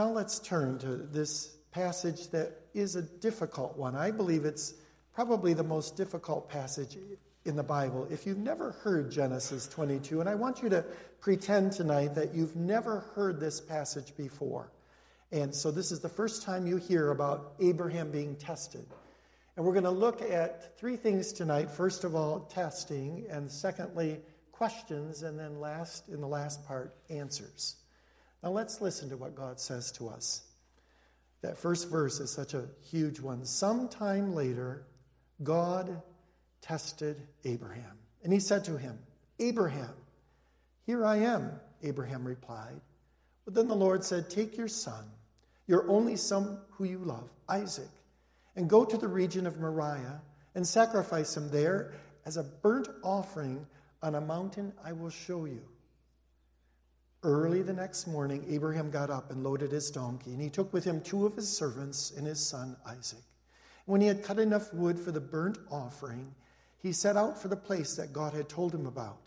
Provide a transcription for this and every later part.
Now let's turn to this passage that is a difficult one. I believe it's probably the most difficult passage in the Bible. If you've never heard Genesis 22, and I want you to pretend tonight that you've never heard this passage before. And so this is the first time you hear about Abraham being tested. And we're going to look at three things tonight. First of all, testing, and secondly, questions, and then last, in the last part, answers. Now let's listen to what God says to us. That first verse is such a huge one. Sometime later, God tested Abraham. And he said to him, Abraham, here I am, Abraham replied. But then the Lord said, Take your son, your only son who you love, Isaac, and go to the region of Moriah and sacrifice him there as a burnt offering on a mountain I will show you. Early the next morning, Abraham got up and loaded his donkey, and he took with him two of his servants and his son Isaac. When he had cut enough wood for the burnt offering, he set out for the place that God had told him about.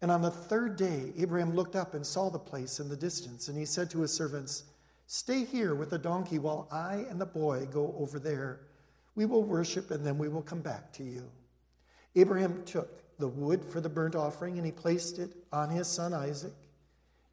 And on the third day, Abraham looked up and saw the place in the distance, and he said to his servants, Stay here with the donkey while I and the boy go over there. We will worship, and then we will come back to you. Abraham took the wood for the burnt offering, and he placed it on his son Isaac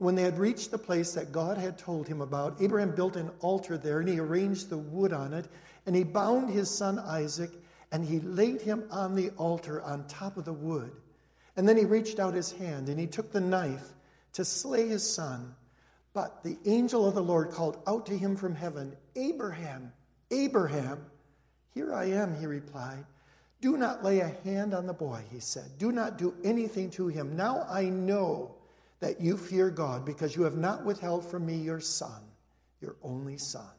When they had reached the place that God had told him about, Abraham built an altar there and he arranged the wood on it. And he bound his son Isaac and he laid him on the altar on top of the wood. And then he reached out his hand and he took the knife to slay his son. But the angel of the Lord called out to him from heaven, Abraham, Abraham. Here I am, he replied. Do not lay a hand on the boy, he said. Do not do anything to him. Now I know that you fear God because you have not withheld from me your son, your only son.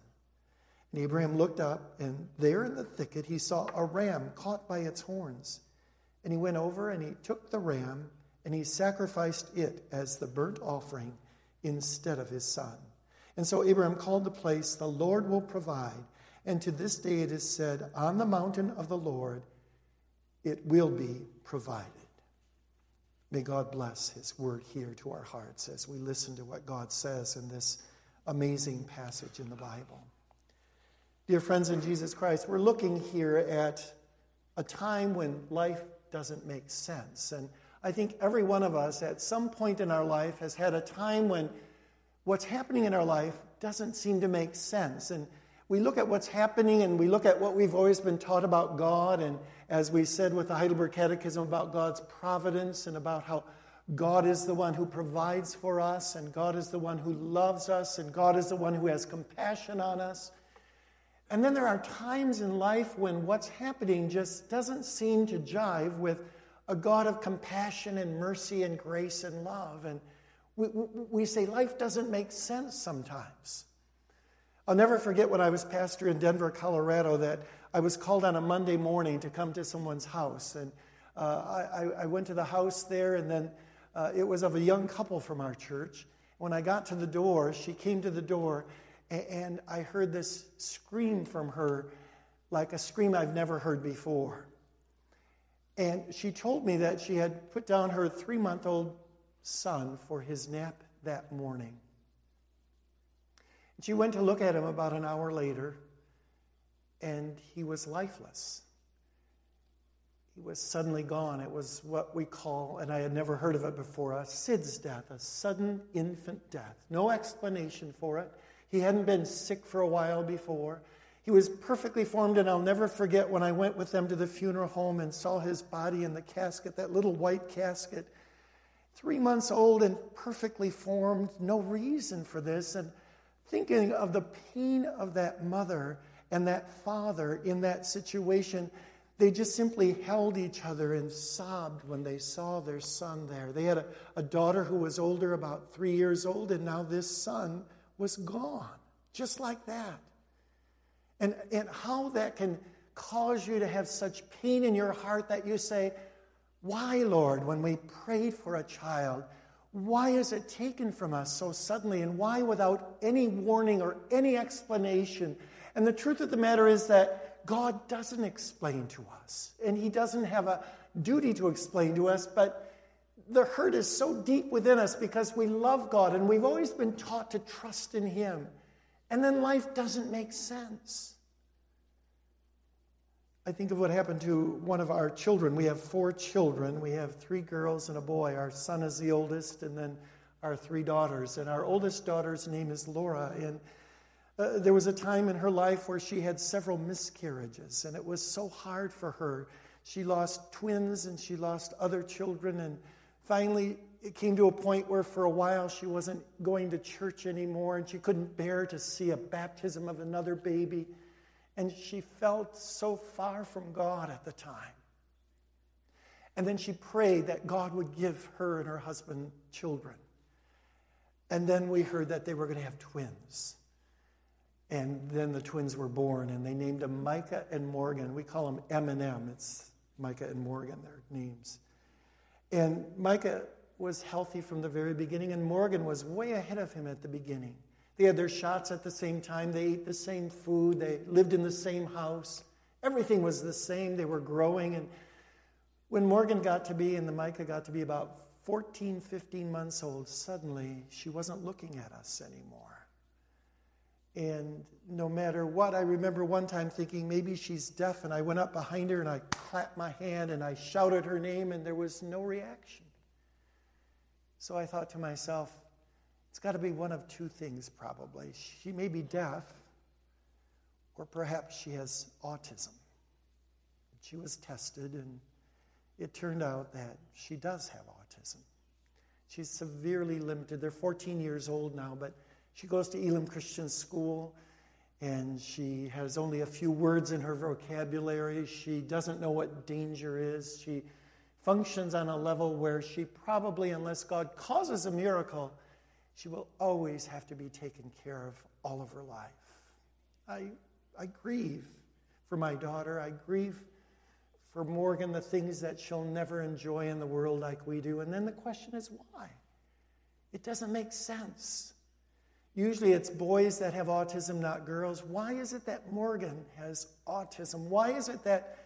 And Abraham looked up, and there in the thicket he saw a ram caught by its horns. And he went over and he took the ram and he sacrificed it as the burnt offering instead of his son. And so Abraham called the place, The Lord will provide. And to this day it is said, On the mountain of the Lord it will be provided. May God bless His word here to our hearts as we listen to what God says in this amazing passage in the Bible. Dear friends in Jesus Christ, we're looking here at a time when life doesn't make sense. And I think every one of us at some point in our life has had a time when what's happening in our life doesn't seem to make sense. And we look at what's happening and we look at what we've always been taught about God, and as we said with the Heidelberg Catechism about God's providence and about how God is the one who provides for us, and God is the one who loves us, and God is the one who has compassion on us. And then there are times in life when what's happening just doesn't seem to jive with a God of compassion and mercy and grace and love. And we, we say life doesn't make sense sometimes. I'll never forget when I was pastor in Denver, Colorado, that I was called on a Monday morning to come to someone's house. And uh, I, I, went to the house there, and then uh, it was of a young couple from our church. When I got to the door, she came to the door, and, and I heard this scream from her, like a scream I've never heard before. And she told me that she had put down her three month old son for his nap that morning. She went to look at him about an hour later, and he was lifeless. He was suddenly gone. It was what we call, and I had never heard of it before, a SIDS death, a sudden infant death. No explanation for it. He hadn't been sick for a while before. He was perfectly formed, and I'll never forget when I went with them to the funeral home and saw his body in the casket, that little white casket. Three months old and perfectly formed, no reason for this. And thinking of the pain of that mother and that father in that situation, they just simply held each other and sobbed when they saw their son there. They had a, a, daughter who was older, about three years old, and now this son was gone, just like that. And, and how that can cause you to have such pain in your heart that you say, Why, Lord, when we prayed for a child, why is it taken from us so suddenly? And why without any warning or any explanation? And the truth of the matter is that God doesn't explain to us, and He doesn't have a duty to explain to us, but the hurt is so deep within us because we love God and we've always been taught to trust in Him. And then life doesn't make sense. I think of what happened to one of our children. We have four children. We have three girls and a boy. Our son is the oldest, and then our three daughters. And our oldest daughter's name is Laura. And uh, there was a time in her life where she had several miscarriages, and it was so hard for her. She lost twins and she lost other children, and finally it came to a point where for a while she wasn't going to church anymore, and she couldn't bear to see a baptism of another baby. And she felt so far from God at the time. And then she prayed that God would give her and her husband children. And then we heard that they were going to have twins. And then the twins were born, and they named them Micah and Morgan. We call them M and M. It's Micah and Morgan, their names. And Micah was healthy from the very beginning, and Morgan was way ahead of him at the beginning. They had their shots at the same time. They ate the same food. They lived in the same house. Everything was the same. They were growing. And when Morgan got to be and the Micah got to be about 14, 15 months old, suddenly she wasn't looking at us anymore. And no matter what, I remember one time thinking maybe she's deaf, and I went up behind her and I clapped my hand and I shouted her name, and there was no reaction. So I thought to myself, it's got to be one of two things, probably. She may be deaf, or perhaps she has autism. She was tested, and it turned out that she does have autism. She's severely limited. They're 14 years old now, but she goes to Elim Christian School, and she has only a few words in her vocabulary. She doesn't know what danger is. She functions on a level where she probably, unless God causes a miracle, she will always have to be taken care of all of her life. I, I grieve for my daughter. I grieve for Morgan the things that she'll never enjoy in the world like we do. And then the question is why? It doesn't make sense. Usually it's boys that have autism, not girls. Why is it that Morgan has autism? Why is it that,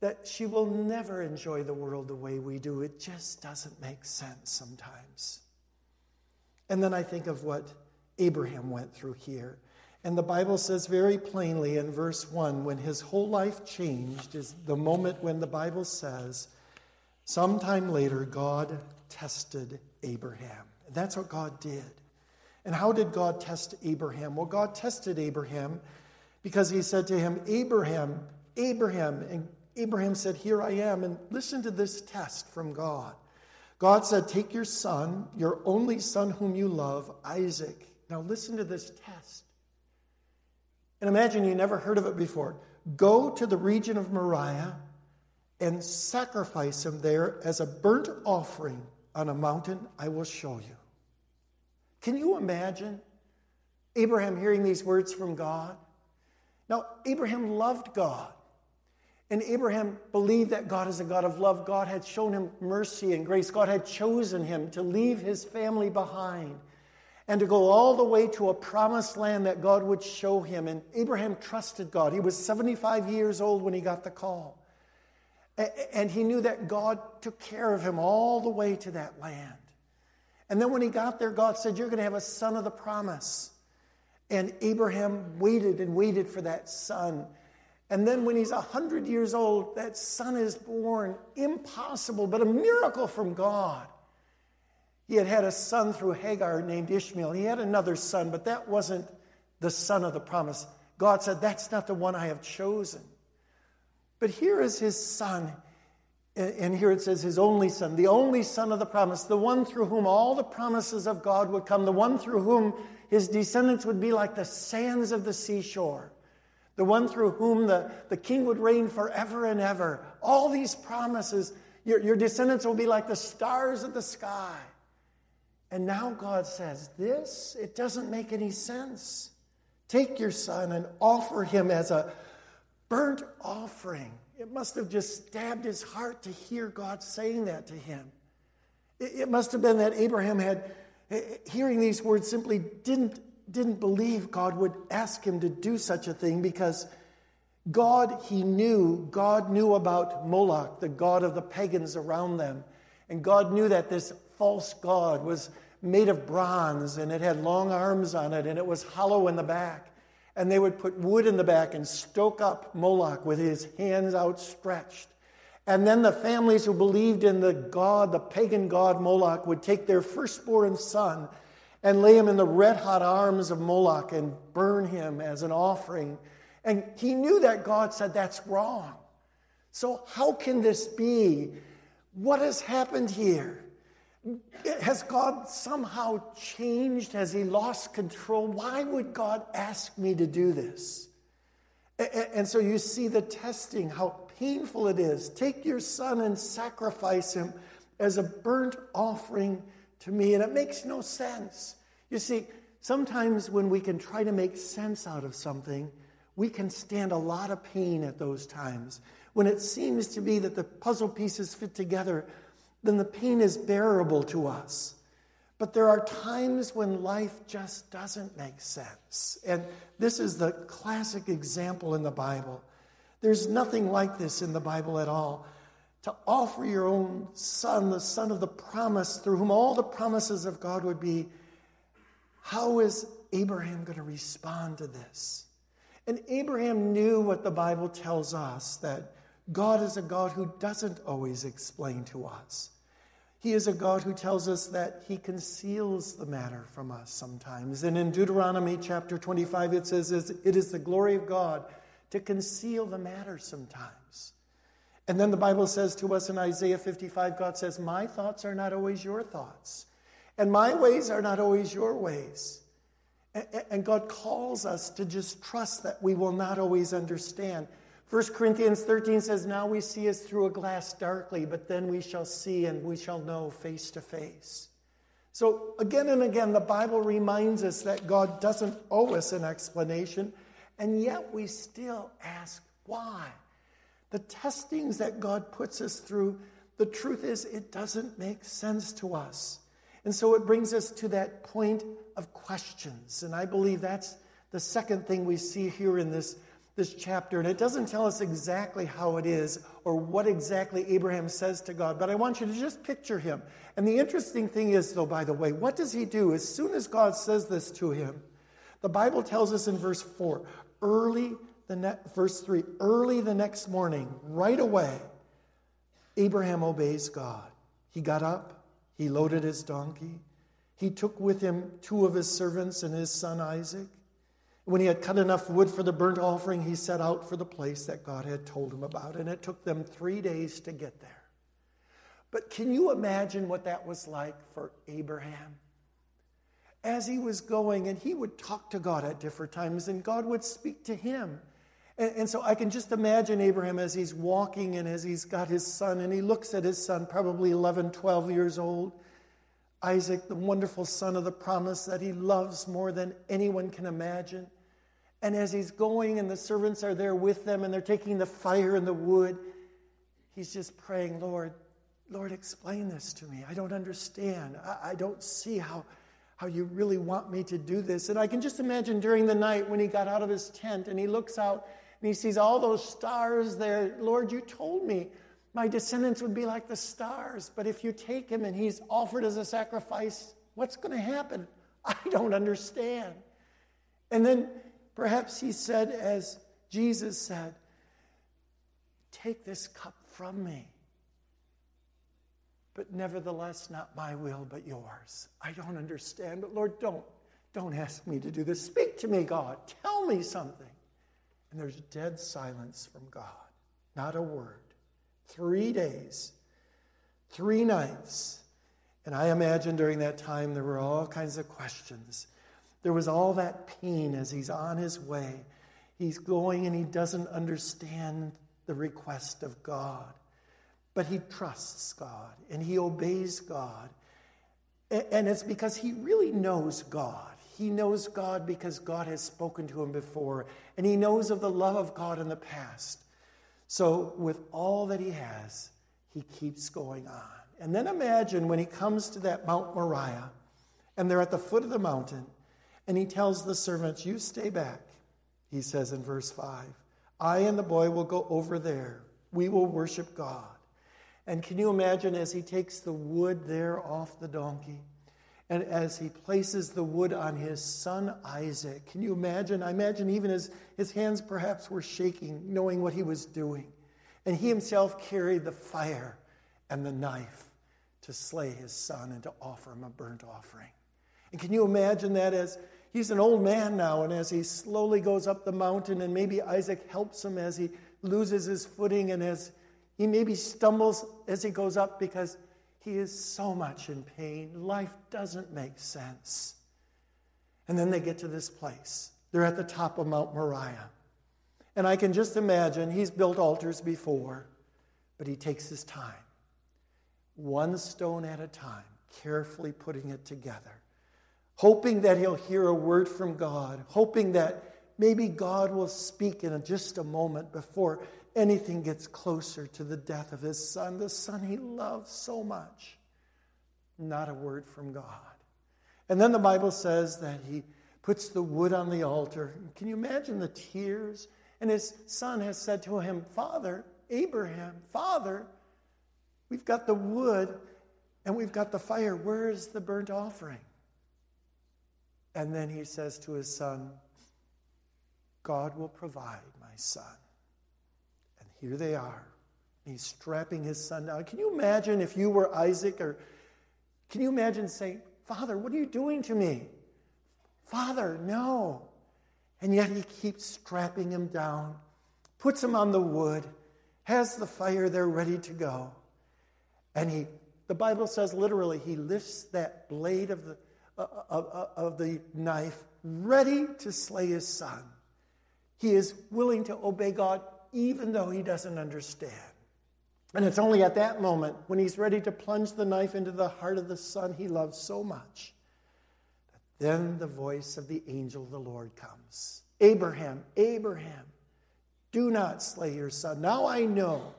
that she will never enjoy the world the way we do? It just doesn't make sense sometimes. And then I think of what Abraham went through here. And the Bible says very plainly in verse 1 when his whole life changed is the moment when the Bible says, sometime later, God tested Abraham. And that's what God did. And how did God test Abraham? Well, God tested Abraham because he said to him, Abraham, Abraham. And Abraham said, Here I am. And listen to this test from God. God said, Take your son, your only son whom you love, Isaac. Now listen to this test. And imagine you never heard of it before. Go to the region of Moriah and sacrifice him there as a burnt offering on a mountain I will show you. Can you imagine Abraham hearing these words from God? Now, Abraham loved God. And Abraham believed that God is a God of love. God had shown him mercy and grace. God had chosen him to leave his family behind and to go all the way to a promised land that God would show him. And Abraham trusted God. He was 75 years old when he got the call. And he knew that God took care of him all the way to that land. And then when he got there, God said, You're going to have a son of the promise. And Abraham waited and waited for that son. And then when he's 100 years old, that son is born. Impossible, but a miracle from God. He had had a son through Hagar named Ishmael. He had another son, but that wasn't the son of the promise. God said, That's not the one I have chosen. But here is his son. And here it says, his only son, the only son of the promise, the one through whom all the promises of God would come, the one through whom his descendants would be like the sands of the seashore the one through whom the, the king would reign forever and ever. All these promises, your, your descendants will be like the stars of the sky. And now God says, This, it doesn't make any sense. Take your son and offer him as a burnt offering. It must have just stabbed his heart to hear God saying that to him. It must have been that Abraham had, eh, hearing these words, simply didn't, didn't believe God would ask him to do such a thing because God, he knew, God knew about Moloch, the god of the pagans around them. And God knew that this false god was made of bronze and it had long arms on it and it was hollow in the back. And they would put wood in the back and stoke up Moloch with his hands outstretched. And then the families who believed in the god, the pagan god Moloch, would take their firstborn son and lay him in the red hot arms of Moloch and burn him as an offering. And he knew that God said that's wrong. So, how can this be? What has happened here? Has God somehow changed? Has he lost control? Why would God ask me to do this? And so you see the testing, how painful it is. Take your son and sacrifice him as a burnt offering to me. And it makes no sense. You see, sometimes when we can try to make sense out of something, we can stand a lot of pain at those times. When it seems to be that the puzzle pieces fit together, then the pain is bearable to us. But there are times when life just doesn't make sense. And this is the classic example in the Bible. There's nothing like this in the Bible at all. To offer your own son, the son of the promise, through whom all the promises of God would be, how is Abraham going to respond to this? And Abraham knew what the Bible tells us that God is a God who doesn't always explain to us. He is a God who tells us that he conceals the matter from us sometimes. And in Deuteronomy chapter 25, it says, It is the glory of God to conceal the matter sometimes. And then the Bible says to us in Isaiah 55, God says, My thoughts are not always your thoughts, and my ways are not always your ways. And God calls us to just trust that we will not always understand. 1 Corinthians 13 says, Now we see as through a glass darkly, but then we shall see and we shall know face to face. So, again and again, the Bible reminds us that God doesn't owe us an explanation, and yet we still ask why. The testings that God puts us through, the truth is, it doesn't make sense to us. And so it brings us to that point of questions. And I believe that's the second thing we see here in this, this chapter. And it doesn't tell us exactly how it is or what exactly Abraham says to God, but I want you to just picture him. And the interesting thing is, though, by the way, what does he do? As soon as God says this to him, the Bible tells us in verse 4 early the ne- verse 3 early the next morning right away abraham obeys god he got up he loaded his donkey. He took with him two of his servants and his son Isaac. When he had cut enough wood for the burnt offering, he set out for the place that God had told him about. And it took them three days to get there. But can you imagine what that was like for Abraham? As he was going, and he would talk to God at different times, and God would speak to him. And, and, so I can just imagine Abraham as he's walking and as he's got his son, and he looks at his son, probably 11, 12 years old, Isaac, the wonderful son of the promise that he loves more than anyone can imagine. And as he's going, and the servants are there with them, and they're taking the fire and the wood, he's just praying, Lord, Lord, explain this to me. I don't understand. I, I don't see how, how you really want me to do this. And I can just imagine during the night when he got out of his tent and he looks out and he sees all those stars there. Lord, you told me my descendants would be like the stars. But if you take him and he's offered as a sacrifice, what's going to happen? I don't understand. And then perhaps he said, as Jesus said, Take this cup from me. But nevertheless, not my will, but yours. I don't understand, but Lord, don't. Don't ask me to do this. Speak to me, God. Tell me something. And there's dead silence from God, not a word. Three days, three nights. And I imagine during that time there were all kinds of questions. There was all that pain as he's on his way. He's going and he doesn't understand the request of God. But he trusts God and he obeys God. And it's because he really knows God. He knows God because God has spoken to him before, and he knows of the love of God in the past. So, with all that he has, he keeps going on. And then imagine when he comes to that Mount Moriah, and they're at the foot of the mountain, and he tells the servants, You stay back, he says in verse 5. I and the boy will go over there. We will worship God. And can you imagine as he takes the wood there off the donkey? And as he places the wood on his son Isaac, can you imagine? I imagine even as his hands perhaps were shaking, knowing what he was doing. And he himself carried the fire and the knife to slay his son and to offer him a burnt offering. And can you imagine that as he's an old man now, and as he slowly goes up the mountain, and maybe Isaac helps him as he loses his footing, and as he maybe stumbles as he goes up because he is so much in pain. Life doesn't make sense. And then they get to this place. They're at the top of Mount Moriah. And I can just imagine he's built altars before, but he takes his time, one stone at a time, carefully putting it together hoping that he'll hear a word from God, hoping that maybe God will speak in just a moment before anything gets closer to the death of his son, the son he loves so much. Not a word from God. And then the Bible says that he puts the wood on the altar. Can you imagine the tears? And his son has said to him, Father, Abraham, Father, we've got the wood and we've got the fire. Where is the burnt offering? And then he says to his son, God will provide, my son. Here they are. He's strapping his son down. Can you imagine if you were Isaac, or can you imagine saying, Father, what are you doing to me? Father, no. And yet he keeps strapping him down, puts him on the wood, has the fire there ready to go. And he, the Bible says literally, he lifts that blade of the of, of the knife, ready to slay his son. He is willing to obey God even though he doesn't understand. And it's only at that moment when he's ready to plunge the knife into the heart of the son he loves so much that then the voice of the angel of the Lord comes Abraham, Abraham, do not slay your son. Now I know,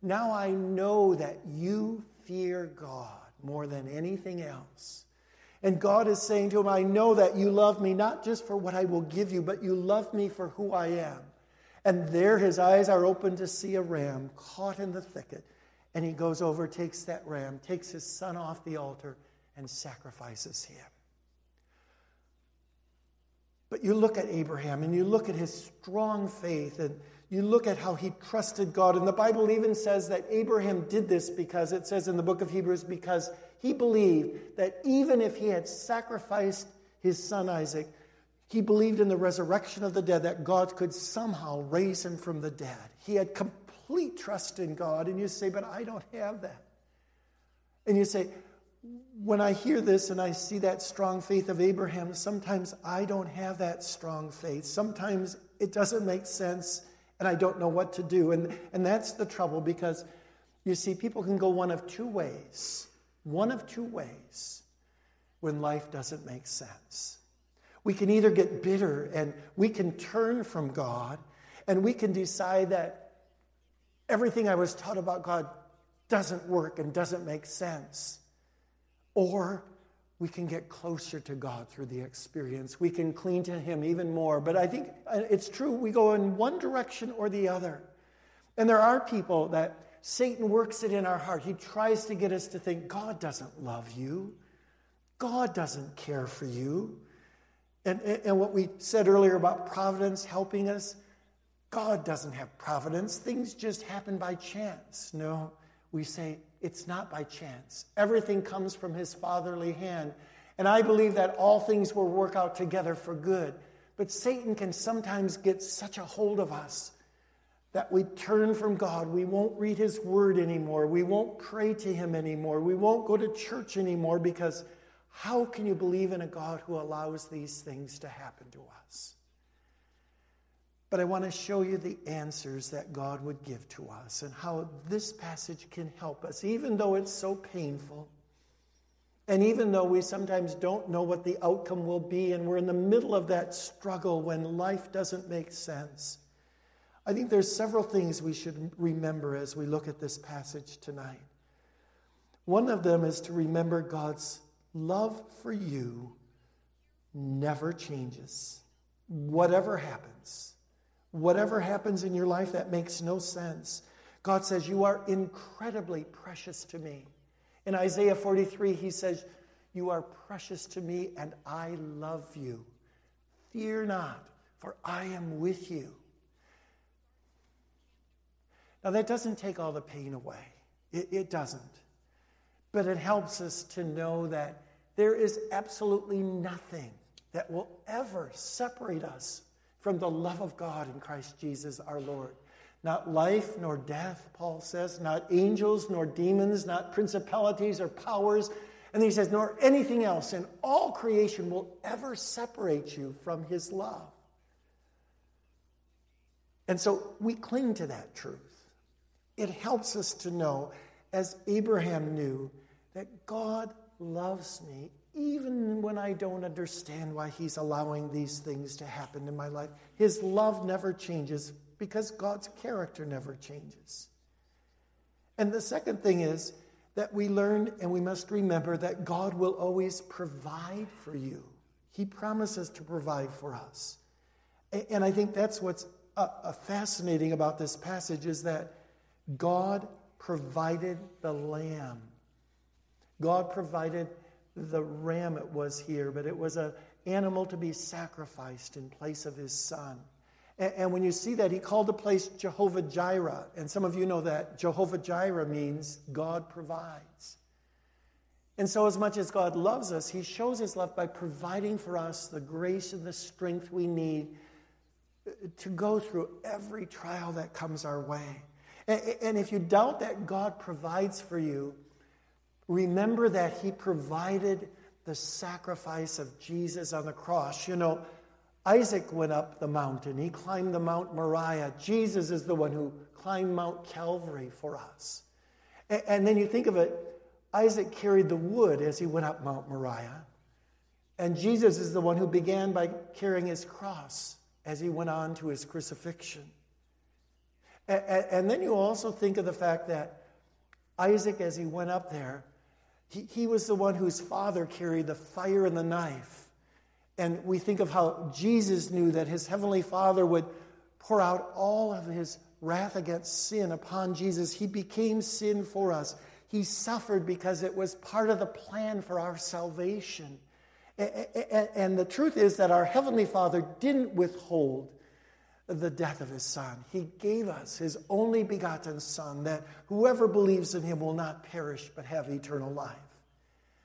now I know that you fear God more than anything else. And God is saying to him, I know that you love me not just for what I will give you, but you love me for who I am. And there his eyes are open to see a ram caught in the thicket. And he goes over, takes that ram, takes his son off the altar, and sacrifices him. But you look at Abraham and you look at his strong faith and you look at how he trusted God. And the Bible even says that Abraham did this because it says in the book of Hebrews, because he believed that even if he had sacrificed his son Isaac, he believed in the resurrection of the dead, that God could somehow raise him from the dead. He had complete trust in God. And you say, But I don't have that. And you say, When I hear this and I see that strong faith of Abraham, sometimes I don't have that strong faith. Sometimes it doesn't make sense and I don't know what to do. And, and that's the trouble because you see, people can go one of two ways. One of two ways when life doesn't make sense. We can either get bitter and we can turn from God and we can decide that everything I was taught about God doesn't work and doesn't make sense. Or we can get closer to God through the experience. We can cling to Him even more. But I think uh, it's true, we go in one direction or the other. And there are people that Satan works it in our heart. He tries to get us to think God doesn't love you, God doesn't care for you. And, and what we said earlier about providence helping us, God doesn't have providence. Things just happen by chance. No, we say it's not by chance. Everything comes from his fatherly hand. And I believe that all things will work out together for good. But Satan can sometimes get such a hold of us that we turn from God. We won't read his word anymore. We won't pray to him anymore. We won't go to church anymore because how can you believe in a God who allows these things to happen to us? But I want to show you the answers that God would give to us and how this passage can help us, even though it's so painful. And even though we sometimes don't know what the outcome will be, and we're in the middle of that struggle when life doesn't make sense, I think there's several things we should remember as we look at this passage tonight. One of them is to remember God's love for you never changes. Whatever happens, whatever happens in your life that makes no sense, God says, You are incredibly precious to me. In Isaiah 43, he says, You are precious to me and I love you. Fear not, for I am with you. Now, that doesn't take all the pain away, it, it doesn't. But it helps us to know that there is absolutely nothing that will ever separate us from the love of God in Christ Jesus our Lord. Not life nor death, Paul says, not angels nor demons, not principalities or powers. And he says, nor anything else in all creation will ever separate you from his love. And so we cling to that truth. It helps us to know, as Abraham knew, that God loves me even when I don't understand why he's allowing these things to happen in my life. His love never changes because God's character never changes. And the second thing is that we learn and we must remember that God will always provide for you. He promises to provide for us. And I think that's what's uh, uh, fascinating about this passage is that God provided the lamb. God provided the ram it was here, but it was an animal to be sacrificed in place of his son. And, and when you see that, he called the place Jehovah Jireh. And some of you know that Jehovah Jireh means God provides. And so, as much as God loves us, he shows his love by providing for us the grace and the strength we need uh, to go through every trial that comes our way. And if you doubt that God provides for you, remember that He provided the sacrifice of Jesus on the cross. You know, Isaac went up the mountain, he climbed the Mount Moriah. Jesus is the one who climbed Mount Calvary for us. And then you think of it, Isaac carried the wood as he went up Mount Moriah. And Jesus is the one who began by carrying his cross as he went on to his crucifixion. And then you also think of the fact that Isaac, as he went up there, he, he was the one whose father carried the fire and the knife. And we think of how Jesus knew that his heavenly Father would pour out all of his wrath against sin upon Jesus. He became sin for us. He suffered because it was part of the plan for our salvation. And the truth is that our Heavenly Father didn't withhold the death of His Son. He gave us His only begotten Son, that whoever believes in Him will not perish but have eternal life.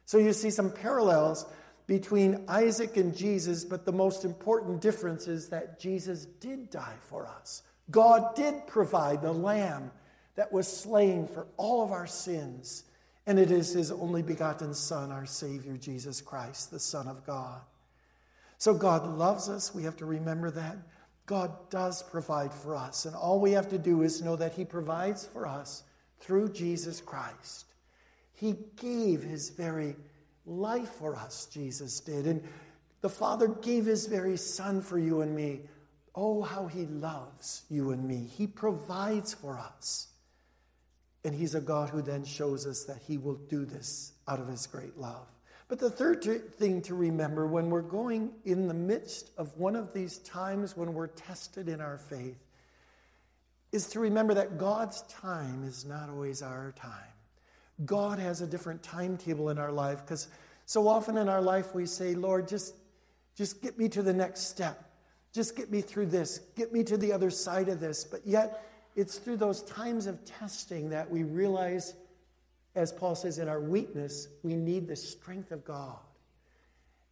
So you see some parallels between Isaac and Jesus, but the most important difference is that Jesus did die for us. God did provide the lamb that was slain for all of our sins, and it is his only begotten Son, our Savior, Jesus Christ, the Son of God. So God loves us. We have to remember that. God does provide for us, and all we have to do is know that he provides for us through Jesus Christ. He gave his very life for us, Jesus did. And the Father gave his very Son for you and me. Oh, how he loves you and me. He provides for us. And he's a God who then shows us that he will do this out of his great love. But the third thing to remember when we're going in the midst of one of these times when we're tested in our faith is to remember that God's time is not always our time. God has a different timetable in our life because so often in our life we say, Lord, just, just get me to the next step. Just get me through this. Get me to the other side of this. But yet, it's through those times of testing that we realize, as Paul says, in our weakness, we need the strength of God.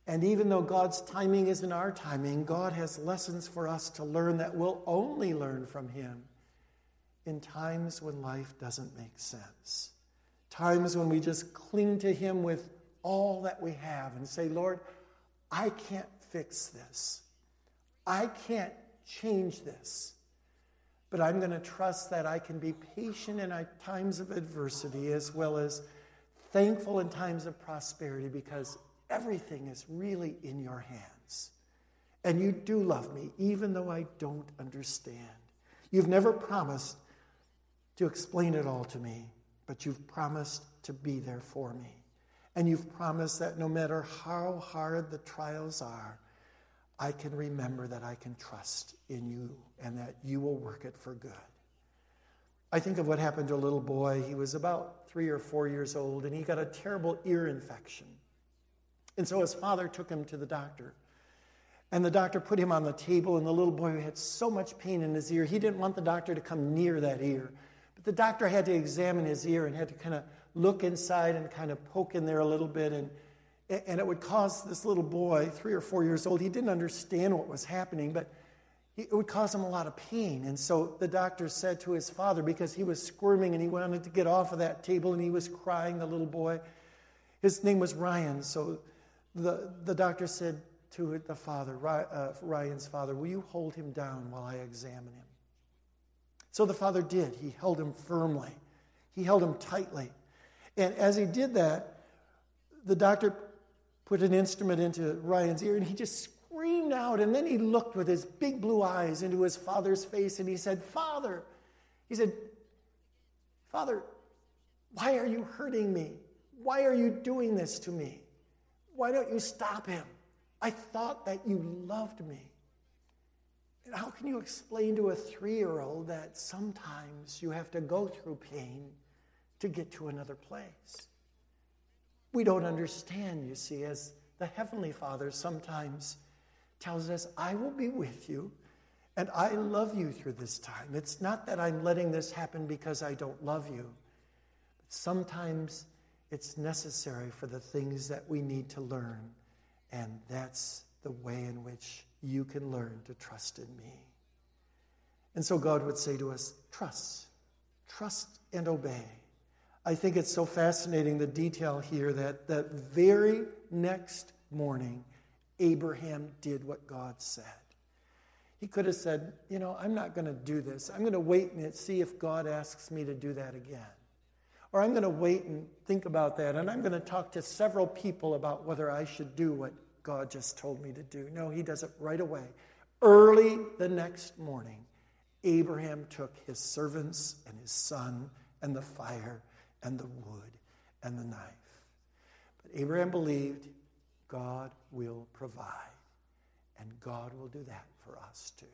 And even though God's timing isn't our timing, God has lessons for us to learn that we'll only learn from Him in times when life doesn't make sense times when we just cling to Him with all that we have and say, Lord, I can't fix this. I can't change this. But I'm going to trust that I can be patient in times of adversity as well as thankful in times of prosperity because everything is really in your hands. And you do love me, even though I don't understand. You've never promised to explain it all to me, but you've promised to be there for me. And you've promised that no matter how hard the trials are, I can remember that I can trust in you and that you will work it for good. I think of what happened to a little boy. He was about three or four years old and he got a terrible ear infection. And so his father took him to the doctor. And the doctor put him on the table, and the little boy had so much pain in his ear, he didn't want the doctor to come near that ear. But the doctor had to examine his ear and had to kind of look inside and kind of poke in there a little bit. And, and it would cause this little boy, three or four years old, he didn't understand what was happening, but it would cause him a lot of pain. And so the doctor said to his father, because he was squirming and he wanted to get off of that table and he was crying, the little boy, his name was Ryan. So the, the doctor said, to the father, uh, Ryan's father, Will you hold him down while I examine him? So the father did. He held him firmly, he held him tightly. And as he did that, the doctor put an instrument into Ryan's ear and he just screamed out. And then he looked with his big blue eyes into his father's face and he said, Father, he said, Father, why are you hurting me? Why are you doing this to me? Why don't you stop him? I thought that you loved me. And how can you explain to a three year old that sometimes you have to go through pain to get to another place? We don't understand, you see, as the Heavenly Father sometimes tells us, I will be with you and I love you through this time. It's not that I'm letting this happen because I don't love you, but sometimes it's necessary for the things that we need to learn and that's the way in which you can learn to trust in me. And so God would say to us, trust, trust and obey. I think it's so fascinating the detail here that the very next morning, Abraham did what God said. He could have said, You know, I'm not going to do this. I'm going to wait and see if God asks me to do that again. Or I'm going to wait and think about that, and I'm going to talk to several people about whether I should do what God just told me to do. No, he does it right away. Early the next morning, Abraham took his servants and his son and the fire and the wood and the knife. But Abraham believed God will provide, and God will do that for us too.